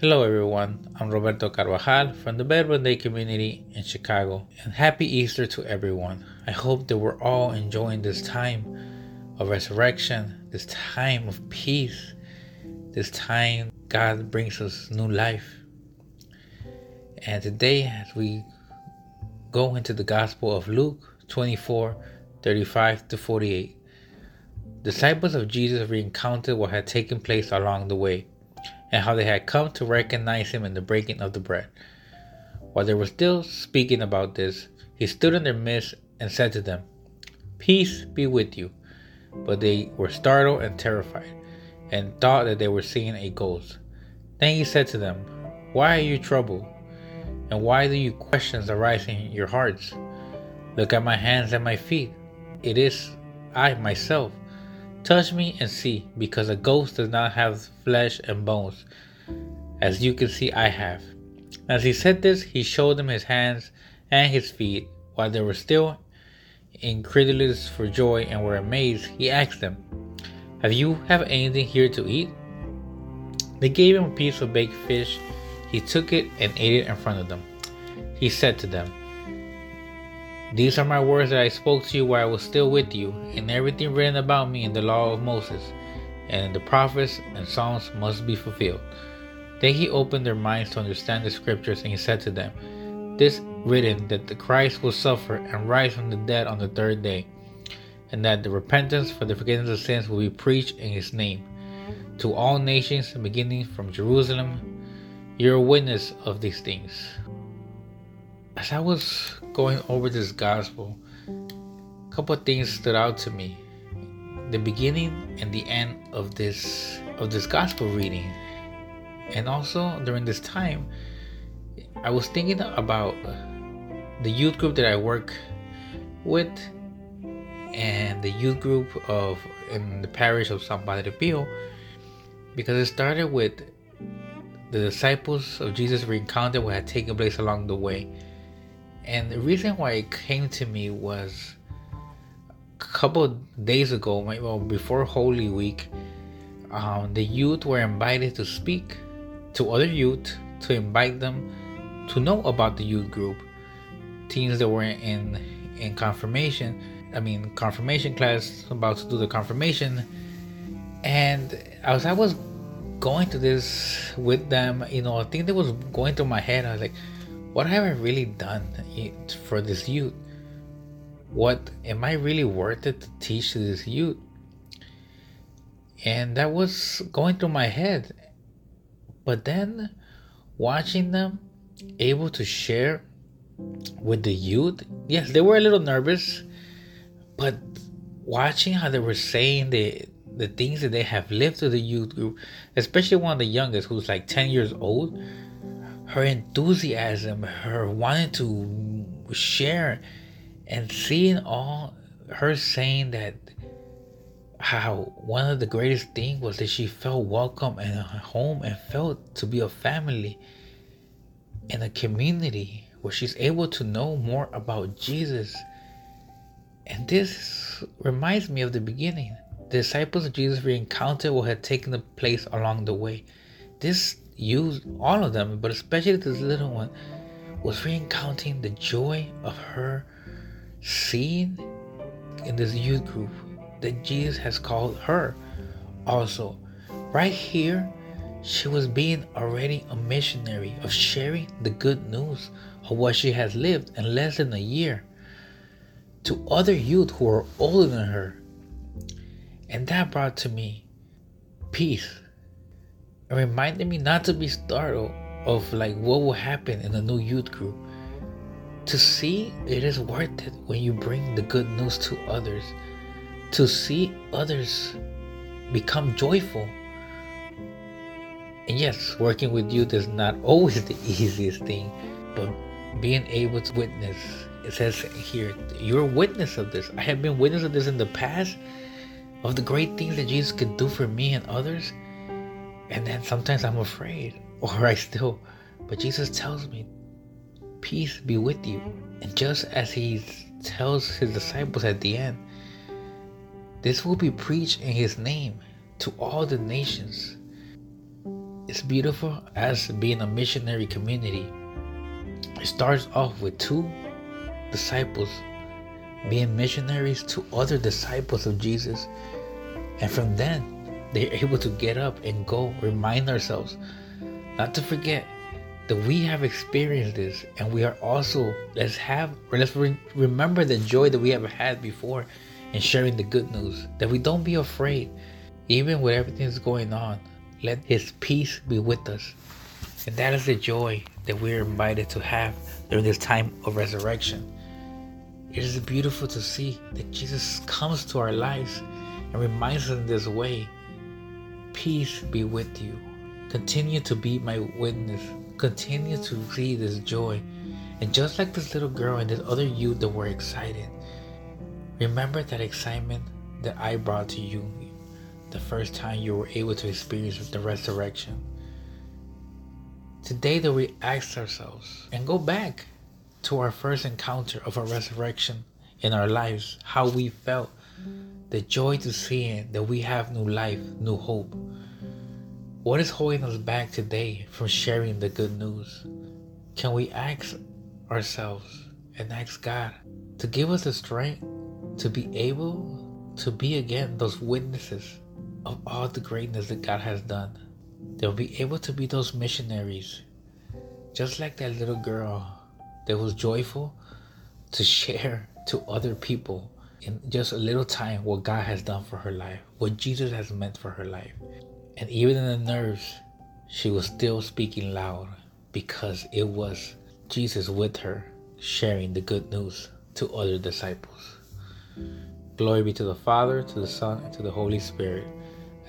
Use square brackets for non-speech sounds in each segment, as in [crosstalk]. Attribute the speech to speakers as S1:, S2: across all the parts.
S1: Hello, everyone. I'm Roberto Carvajal from the Verbum Dei community in Chicago, and happy Easter to everyone. I hope that we're all enjoying this time of resurrection, this time of peace, this time God brings us new life. And today, as we go into the Gospel of Luke 24 35 to 48, disciples of Jesus recounted what had taken place along the way and how they had come to recognize him in the breaking of the bread. While they were still speaking about this, he stood in their midst and said to them, Peace be with you. But they were startled and terrified, and thought that they were seeing a ghost. Then he said to them, Why are you troubled? And why do you questions arise in your hearts? Look at my hands and my feet. It is I myself. Touch me and see, because a ghost does not have flesh and bones, as you can see I have. As he said this, he showed them his hands and his feet. While they were still incredulous for joy and were amazed, he asked them, Have you have anything here to eat? They gave him a piece of baked fish. He took it and ate it in front of them. He said to them, these are my words that I spoke to you while I was still with you, and everything written about me in the law of Moses and in the prophets and Psalms must be fulfilled. Then he opened their minds to understand the scriptures, and he said to them, This written that the Christ will suffer and rise from the dead on the third day, and that the repentance for the forgiveness of sins will be preached in his name to all nations, beginning from Jerusalem. You're a witness of these things. As I was going over this gospel, a couple of things stood out to me. The beginning and the end of this of this gospel reading. And also during this time, I was thinking about the youth group that I work with and the youth group of in the parish of San Padre Pio because it started with the disciples of Jesus recounted what had taken place along the way and the reason why it came to me was a couple days ago, well, before Holy Week, um, the youth were invited to speak to other youth to invite them to know about the youth group. Teens that were in in confirmation, I mean confirmation class, about to do the confirmation, and as I was going to this with them, you know, I think that was going through my head. I was like what have I really done for this youth? What am I really worth it to teach this youth? And that was going through my head. But then watching them able to share with the youth, yes, they were a little nervous, but watching how they were saying the the things that they have lived to the youth group, especially one of the youngest who's like 10 years old, her enthusiasm, her wanting to share, and seeing all her saying that how one of the greatest things was that she felt welcome in home and felt to be a family in a community where she's able to know more about Jesus. And this reminds me of the beginning. The disciples of Jesus re-encountered what had taken place along the way. This used all of them, but especially this little one, was recounting the joy of her seeing in this youth group that Jesus has called her. Also, right here, she was being already a missionary of sharing the good news of what she has lived in less than a year to other youth who are older than her. And that brought to me peace. It reminded me not to be startled of like what will happen in the new youth group. To see it is worth it when you bring the good news to others. To see others become joyful. And yes, working with youth is not [laughs] always the easiest thing, but being able to witness, it says here, you're a witness of this. I have been witness of this in the past, of the great things that Jesus could do for me and others. And then sometimes I'm afraid, or I still, but Jesus tells me, Peace be with you. And just as he tells his disciples at the end, this will be preached in his name to all the nations. It's beautiful as being a missionary community. It starts off with two disciples being missionaries to other disciples of Jesus. And from then, they're able to get up and go, remind ourselves not to forget that we have experienced this and we are also, let's have, or let's re- remember the joy that we have had before in sharing the good news. That we don't be afraid, even with everything that's going on. Let His peace be with us. And that is the joy that we're invited to have during this time of resurrection. It is beautiful to see that Jesus comes to our lives and reminds us in this way Peace be with you. Continue to be my witness. Continue to see this joy. And just like this little girl and this other youth that were excited, remember that excitement that I brought to you the first time you were able to experience the resurrection. Today that we ask ourselves and go back to our first encounter of a resurrection in our lives, how we felt, the joy to seeing that we have new life, new hope. What is holding us back today from sharing the good news? Can we ask ourselves and ask God to give us the strength to be able to be again those witnesses of all the greatness that God has done? They'll be able to be those missionaries, just like that little girl that was joyful to share to other people in just a little time what God has done for her life, what Jesus has meant for her life. And even in the nerves, she was still speaking loud because it was Jesus with her sharing the good news to other disciples. Glory be to the Father, to the Son, and to the Holy Spirit,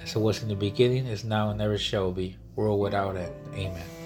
S1: as it was in the beginning, is now, and ever shall be, world without end. Amen.